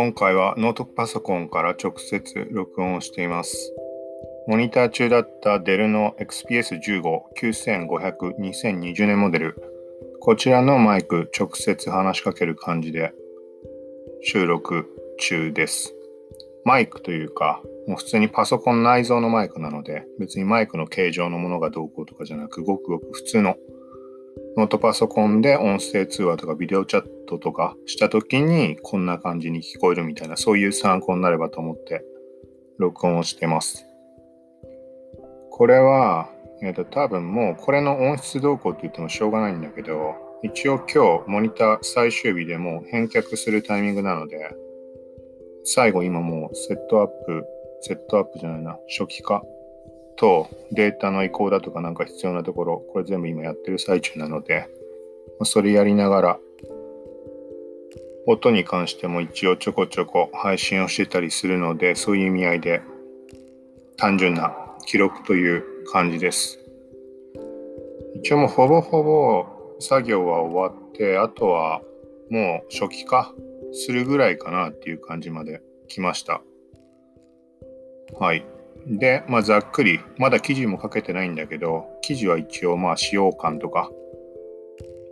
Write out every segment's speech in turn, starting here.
今回はノートパソコンから直接録音をしています。モニター中だったデルの XPS15-9500-2020 年モデル。こちらのマイク直接話しかける感じで収録中です。マイクというか、もう普通にパソコン内蔵のマイクなので、別にマイクの形状のものがどうこうとかじゃなく、ごくごく普通のノートパソコンで音声通話とかビデオチャットとかした時にこんな感じに聞こえるみたいなそういう参考になればと思って録音をしてます。これは、えっ、と、多分もうこれの音質動向って言ってもしょうがないんだけど、一応今日モニター最終日でもう返却するタイミングなので、最後今もうセットアップ、セットアップじゃないな、初期化とデータの移行だとかなんか必要なところ、これ全部今やってる最中なので、それやりながら、音に関しても一応ちょこちょこ配信をしてたりするので、そういう意味合いで単純な記録という感じです。一応もうほぼほぼ作業は終わって、あとはもう初期化するぐらいかなっていう感じまで来ました。はい。で、まあ、ざっくり、まだ記事も書けてないんだけど、記事は一応、まあ、使用感とか、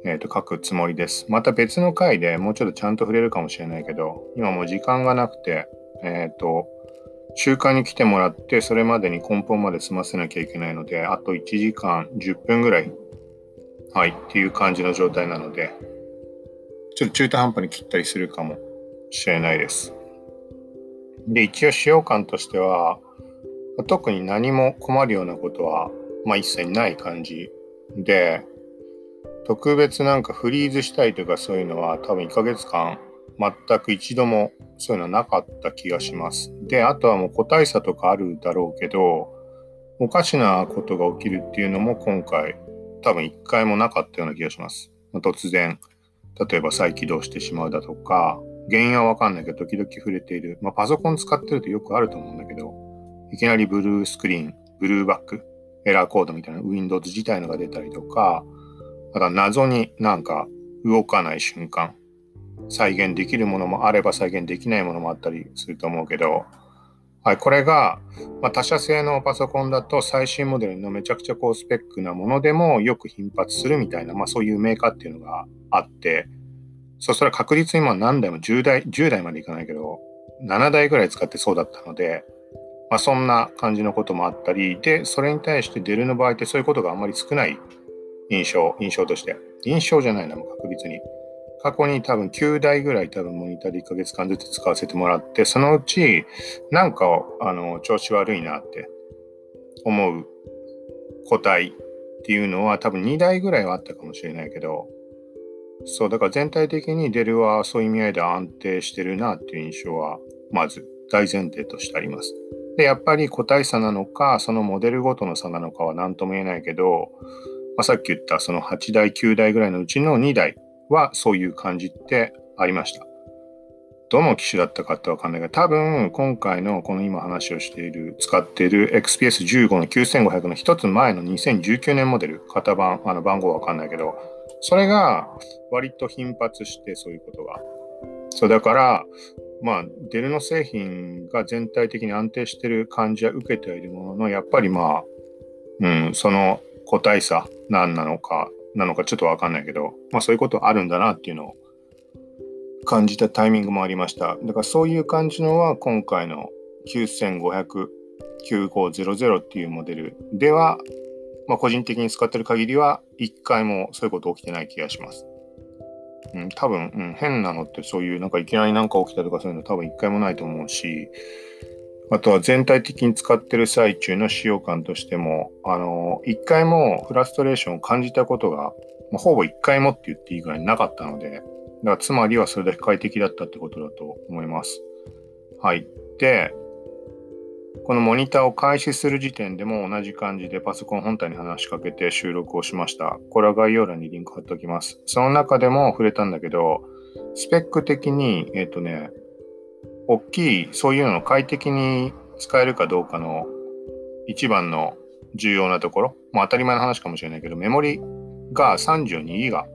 えっ、ー、と、書くつもりです。また別の回でもうちょっとちゃんと触れるかもしれないけど、今もう時間がなくて、えっ、ー、と、集会に来てもらって、それまでに根本まで済ませなきゃいけないので、あと1時間10分ぐらい、はい、っていう感じの状態なので、ちょっと中途半端に切ったりするかもしれないです。で、一応使用感としては、特に何も困るようなことは、まあ、一切ない感じで、特別なんかフリーズしたいとかそういうのは多分1ヶ月間全く一度もそういうのはなかった気がします。で、あとはもう個体差とかあるだろうけど、おかしなことが起きるっていうのも今回多分一回もなかったような気がします。突然、例えば再起動してしまうだとか、原因はわかんないけど時々触れている。まあパソコン使ってるとよくあると思うんだけど、いきなりブルースクリーン、ブルーバック、エラーコードみたいな Windows 自体のが出たりとか、また謎になんか動かない瞬間、再現できるものもあれば再現できないものもあったりすると思うけど、はい、これが、まあ、他社製のパソコンだと最新モデルのめちゃくちゃ高スペックなものでもよく頻発するみたいな、まあ、そういうメーカーっていうのがあって、そしたら確実にまあ何台も10台、10台までいかないけど、7台ぐらい使ってそうだったので、まあ、そんな感じのこともあったり、で、それに対してデルの場合ってそういうことがあんまり少ない印象、印象として。印象じゃないな、もう確実に。過去に多分9台ぐらい多分モニターで1ヶ月間ずつ使わせてもらって、そのうちなんかあの調子悪いなって思う個体っていうのは多分2台ぐらいはあったかもしれないけど、そう、だから全体的にデルはそういう意味合いで安定してるなっていう印象はまず大前提としてあります。で、やっぱり個体差なのか、そのモデルごとの差なのかは何とも言えないけど、まあ、さっき言ったその8台、9台ぐらいのうちの2台はそういう感じってありました。どの機種だったかってわかんないけど、多分今回のこの今話をしている、使っている XPS15 の9500の一つ前の2019年モデル、型番、あの番号わかんないけど、それが割と頻発してそういうことが。そうだから、まあ、デルの製品が全体的に安定してる感じは受けてはいるものの、やっぱりまあ、うん、その個体差何なのか、なのかちょっとわかんないけど、まあそういうことあるんだなっていうのを感じたタイミングもありました。だからそういう感じのは今回の9500-9500っていうモデルでは、まあ個人的に使ってる限りは一回もそういうこと起きてない気がします。うん、多分、うん、変なのってそういうなんかいきなりなんか起きたとかそういうの多分一回もないと思うし、あとは全体的に使ってる最中の使用感としても、あの、一回もフラストレーションを感じたことが、まあ、ほぼ一回もって言っていいぐらいなかったので、だからつまりはそれだけ快適だったってことだと思います。はい。で、このモニターを開始する時点でも同じ感じでパソコン本体に話しかけて収録をしました。これは概要欄にリンク貼っておきます。その中でも触れたんだけど、スペック的に、えっ、ー、とね、大きい、そういうのを快適に使えるかどうかの一番の重要なところ、まあ当たり前の話かもしれないけど、メモリが32ギガ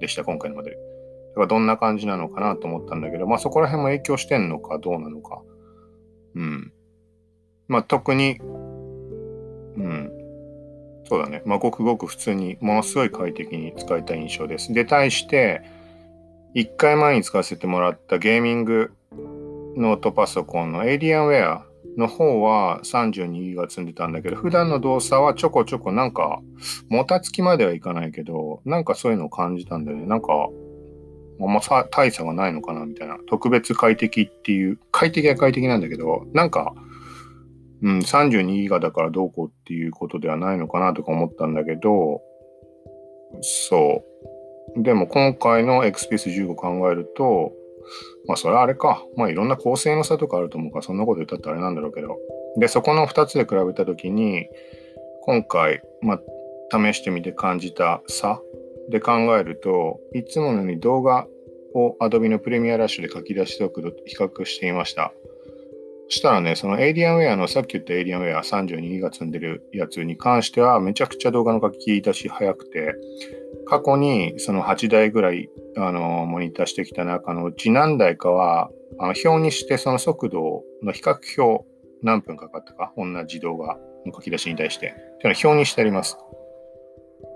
でした、今回のモデル。だからどんな感じなのかなと思ったんだけど、まあそこら辺も影響してんのかどうなのか。うん。まあ特に、うん。そうだね。まあごくごく普通にものすごい快適に使えた印象です。で、対して、1回前に使わせてもらったゲーミングノートパソコンのエイリアンウェアの方は32ギガ積んでたんだけど、普段の動作はちょこちょこなんか、もたつきまではいかないけど、なんかそういうのを感じたんだよね。なんか、あんま大差がないのかなみたいな。特別快適っていう、快適は快適なんだけど、なんか、うん、32ギガだからどうこうっていうことではないのかなとか思ったんだけど、そう。でも今回の XPS15 考えると、まあそれはあれか。まあいろんな構成の差とかあると思うから、そんなこと言ったってあれなんだろうけど。で、そこの2つで比べたときに、今回、まあ試してみて感じた差で考えると、いつものように動画を Adobe のプレミアラッシュで書き出し速度と比較していました。したらね、そのエイリアンウェアのさっき言ったエイリアンウェア32ギガ積んでるやつに関してはめちゃくちゃ動画の書き出し早くて、過去にその8台ぐらいあのモニターしてきた中のうち何台かはあの表にしてその速度の比較表何分かかったか同じ動画の書き出しに対して。っていうのは表にしてあります。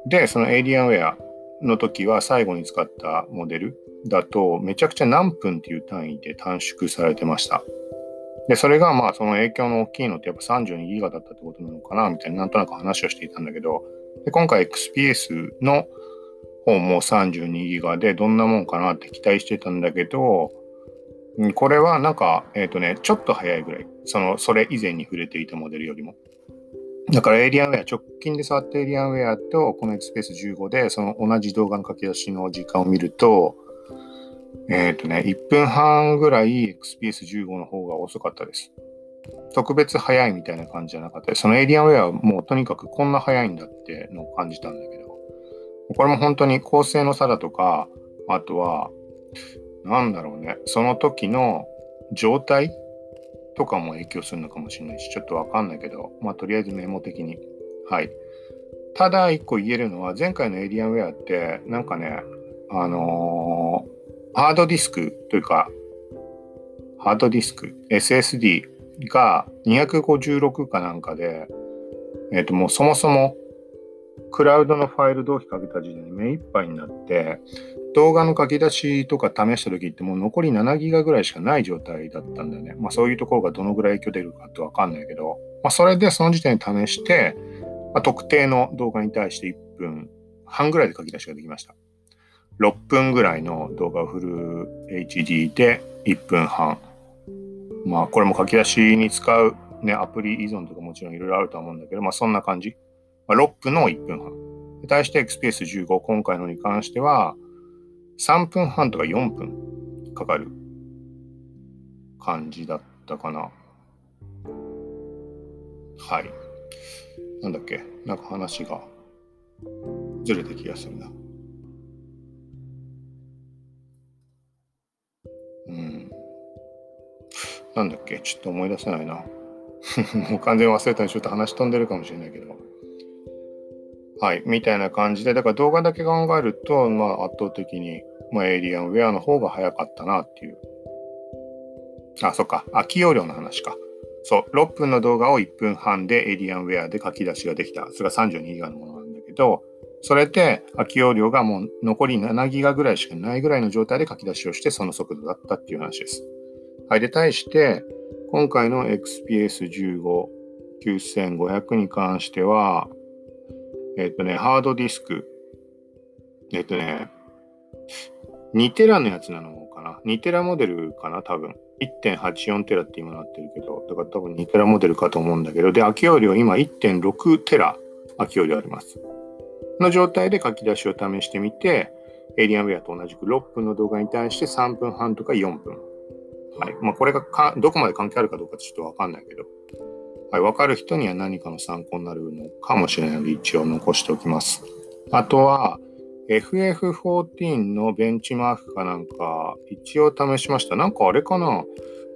で、そのエイリアンウェアの時は最後に使ったモデルだとめちゃくちゃ何分っていう単位で短縮されてました。で、それがまあその影響の大きいのってやっぱ32ギガだったってことなのかなみたいななんとなく話をしていたんだけど、で今回 XPS の方も32ギガでどんなもんかなって期待してたんだけど、これはなんか、えっ、ー、とね、ちょっと早いぐらい。その、それ以前に触れていたモデルよりも。だからエイリアンウェア、直近で触ったエイリアンウェアとこの XPS15 で、その同じ動画の書き出しの時間を見ると、えっ、ー、とね、1分半ぐらい XPS15 の方が遅かったです。特別早いみたいな感じじゃなかった。そのエイリアンウェアはもうとにかくこんな早いんだってのを感じたんだけど、これも本当に構成の差だとか、あとは、なんだろうね、その時の状態とかも影響するのかもしれないし、ちょっとわかんないけど、まあ、とりあえずメモ的に。はい。ただ、一個言えるのは、前回のエイリアンウェアって、なんかね、あのー、ハードディスクというか、ハードディスク、SSD が256かなんかで、えっ、ー、と、もうそもそも、クラウドのファイル同期かけた時点で目いっぱいになって、動画の書き出しとか試した時ってもう残り7ギガぐらいしかない状態だったんだよね。まあそういうところがどのぐらい影響出るかってわかんないけど、まあそれでその時点で試して、まあ、特定の動画に対して1分半ぐらいで書き出しができました。6分ぐらいの動画をフル HD で1分半。まあこれも書き出しに使うね、アプリ依存とかもちろんいろいろあるとは思うんだけど、まあそんな感じ。まあ、6分の1分半。対して XPS15、今回のに関しては、3分半とか4分かかる感じだったかな。はい。なんだっけ？なんか話がずれた気がするな。うん。なんだっけ？ちょっと思い出せないな。もう完全忘れたんでちょっと話飛んでるかもしれないけど。はい、みたいな感じで、だから動画だけ考えると、まあ、圧倒的に、まあ、エイリアンウェアの方が早かったなっていう。あ、そっか。空き容量の話か。そう、6分の動画を1分半でエイリアンウェアで書き出しができた。それが32ギガのものなんだけど、それで空き容量がもう残り7ギガぐらいしかないぐらいの状態で書き出しをして、その速度だったっていう話です。はい。で、対して、今回の XPS15 9500に関しては、えっ、とね、ハードディスク。えっ、とね、2テラのやつなのかな ?2 テラモデルかな多分。1.84テラって今なってるけど、だから多分2テラモデルかと思うんだけど、で、空き容量今1.6テラ空き容量あります。の状態で書き出しを試してみて、エイリアンウェアと同じく6分の動画に対して3分半とか4分。はい。まあ、これがかどこまで関係あるかどうかちょっとわかんないけど、はい、分かる人には何かの参考になるのかもしれないので一応残しておきます。あとは FF14 のベンチマークかなんか一応試しました。なんかあれかな？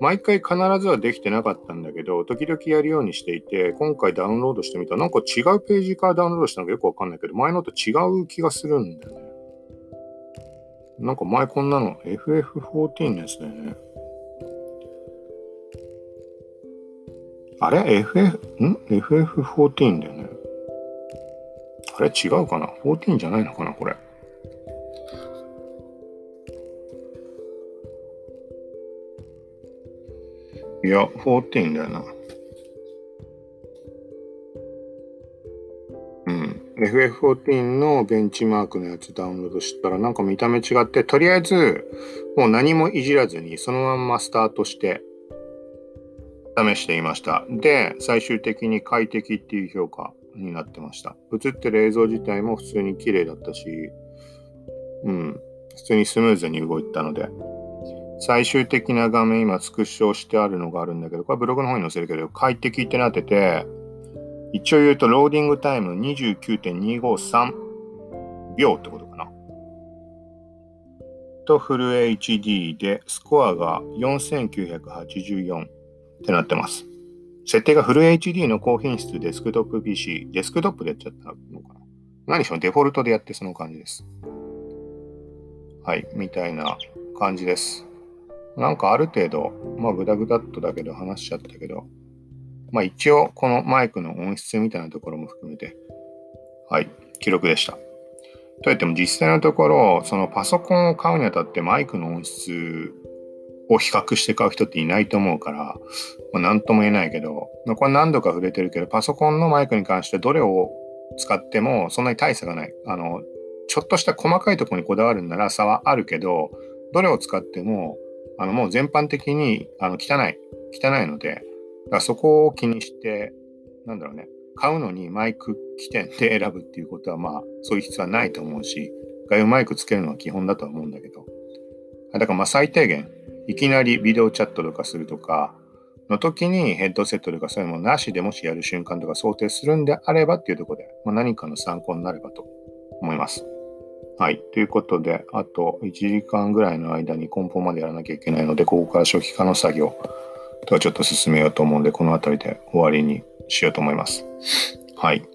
毎回必ずはできてなかったんだけど、時々やるようにしていて、今回ダウンロードしてみたら、なんか違うページからダウンロードしたのかよくわかんないけど、前のと違う気がするんだよね。なんか前こんなの FF14 のやつだよね。あれ ?FF、ん ?FF14 だよね。あれ？違うかな ?14 じゃないのかな？これ。いや、14だよな。うん。FF14 のベンチマークのやつダウンロードしたらなんか見た目違って、とりあえずもう何もいじらずにそのまんまスタートして試していました。で、最終的に快適っていう評価になってました。映ってる映像自体も普通に綺麗だったし、うん、普通にスムーズに動いたので、最終的な画面今スクショしてあるのがあるんだけど、これブログの方に載せるけど、快適ってなってて、一応言うとローディングタイム29.253秒ってことかな。とフル HD でスコアが4984ってなってます。設定がフル HD の高品質デスクトップ PC、デスクトップでやっちゃったのかな。何しろデフォルトでやってその感じです。はい、みたいな感じです。なんかある程度、まあグダグダっとだけど話しちゃったけど、まあ一応このマイクの音質みたいなところも含めて、はい、記録でした。といっても実際のところ、そのパソコンを買うにあたってマイクの音質を比較して買う人っていないと思うから、まあ、何とも言えないけど、まあ、これ何度か触れてるけど、パソコンのマイクに関してどれを使ってもそんなに大差がない。あの、ちょっとした細かいところにこだわるなら差はあるけど、どれを使っても、あの、もう全般的にあの汚い、汚いので、だからそこを気にして、なんだろうね、買うのにマイク起点で選ぶっていうことは、まあ、そういう必要はないと思うし、外部マイクつけるのは基本だとは思うんだけど、だからまあ最低限、いきなりビデオチャットとかするとか、の時にヘッドセットとかそういうものなしでもしやる瞬間とか想定するんであればっていうところで、まあ、何かの参考になればと思います。はい。ということで、あと1時間ぐらいの間に梱包までやらなきゃいけないので、ここから初期化の作業とはちょっと進めようと思うんで、この辺りで終わりにしようと思います。はい。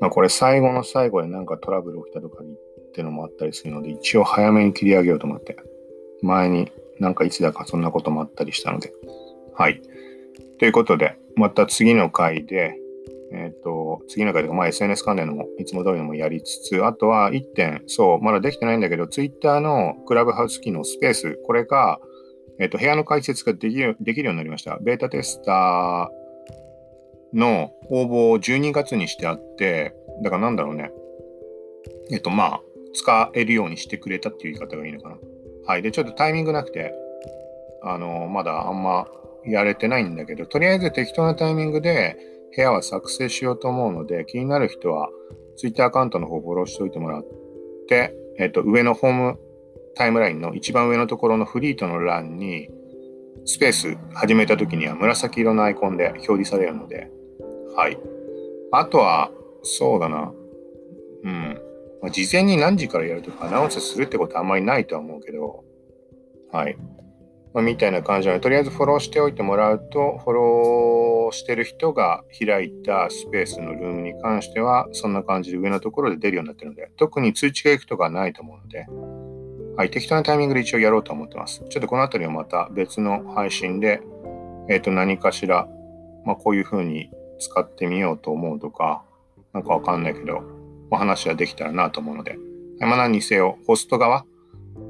まあ、これ最後の最後でなんかトラブル起きたとかってのもあったりするので、一応早めに切り上げようと思って、前になんかいつだかそんなこともあったりしたので。はい。ということで、また次の回で、えっ、ー、と、次の回とか、まあ、SNS 関連のもいつも通りのもやりつつ、あとは1点、そう、まだできてないんだけど、Twitter のクラブハウス機能スペース、これが、えっ、ー、と、部屋の解説ができるできるようになりました。ベータテスターの応募を12月にしてあって、だからなんだろうね。えっ、ー、と、まあ、使えるようにしてくれたっていう言い方がいいのかな。はい。で、ちょっとタイミングなくて、あの、まだあんまやれてないんだけど、とりあえず適当なタイミングで部屋は作成しようと思うので、気になる人は Twitter アカウントの方フォローしておいてもらって、えっと、上のホームタイムラインの一番上のところのフリートの欄に、スペース始めた時には紫色のアイコンで表示されるので、はい。あとは、そうだな。うん。ま、事前に何時からやるとかアナウンスするってことはあんまりないとは思うけど、はい。まあ、みたいな感じなので、とりあえずフォローしておいてもらうと、フォローしてる人が開いたスペースのルームに関しては、そんな感じで上のところで出るようになってるので、特に通知が行くとかないと思うので、はい、適当なタイミングで一応やろうと思ってます。ちょっとこの辺りはまた別の配信で、えっ、ー、と、何かしら、まあ、こういう風に使ってみようと思うとか、なんかわかんないけど、お話はできたらなと思うので、まあ、何にせよ、ホスト側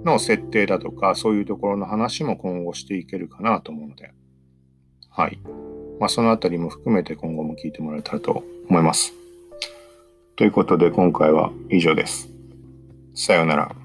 の設定だとか、そういうところの話も今後していけるかなと思うので、はい。まあ、そのあたりも含めて今後も聞いてもらえたらと思います。ということで、今回は以上です。さようなら。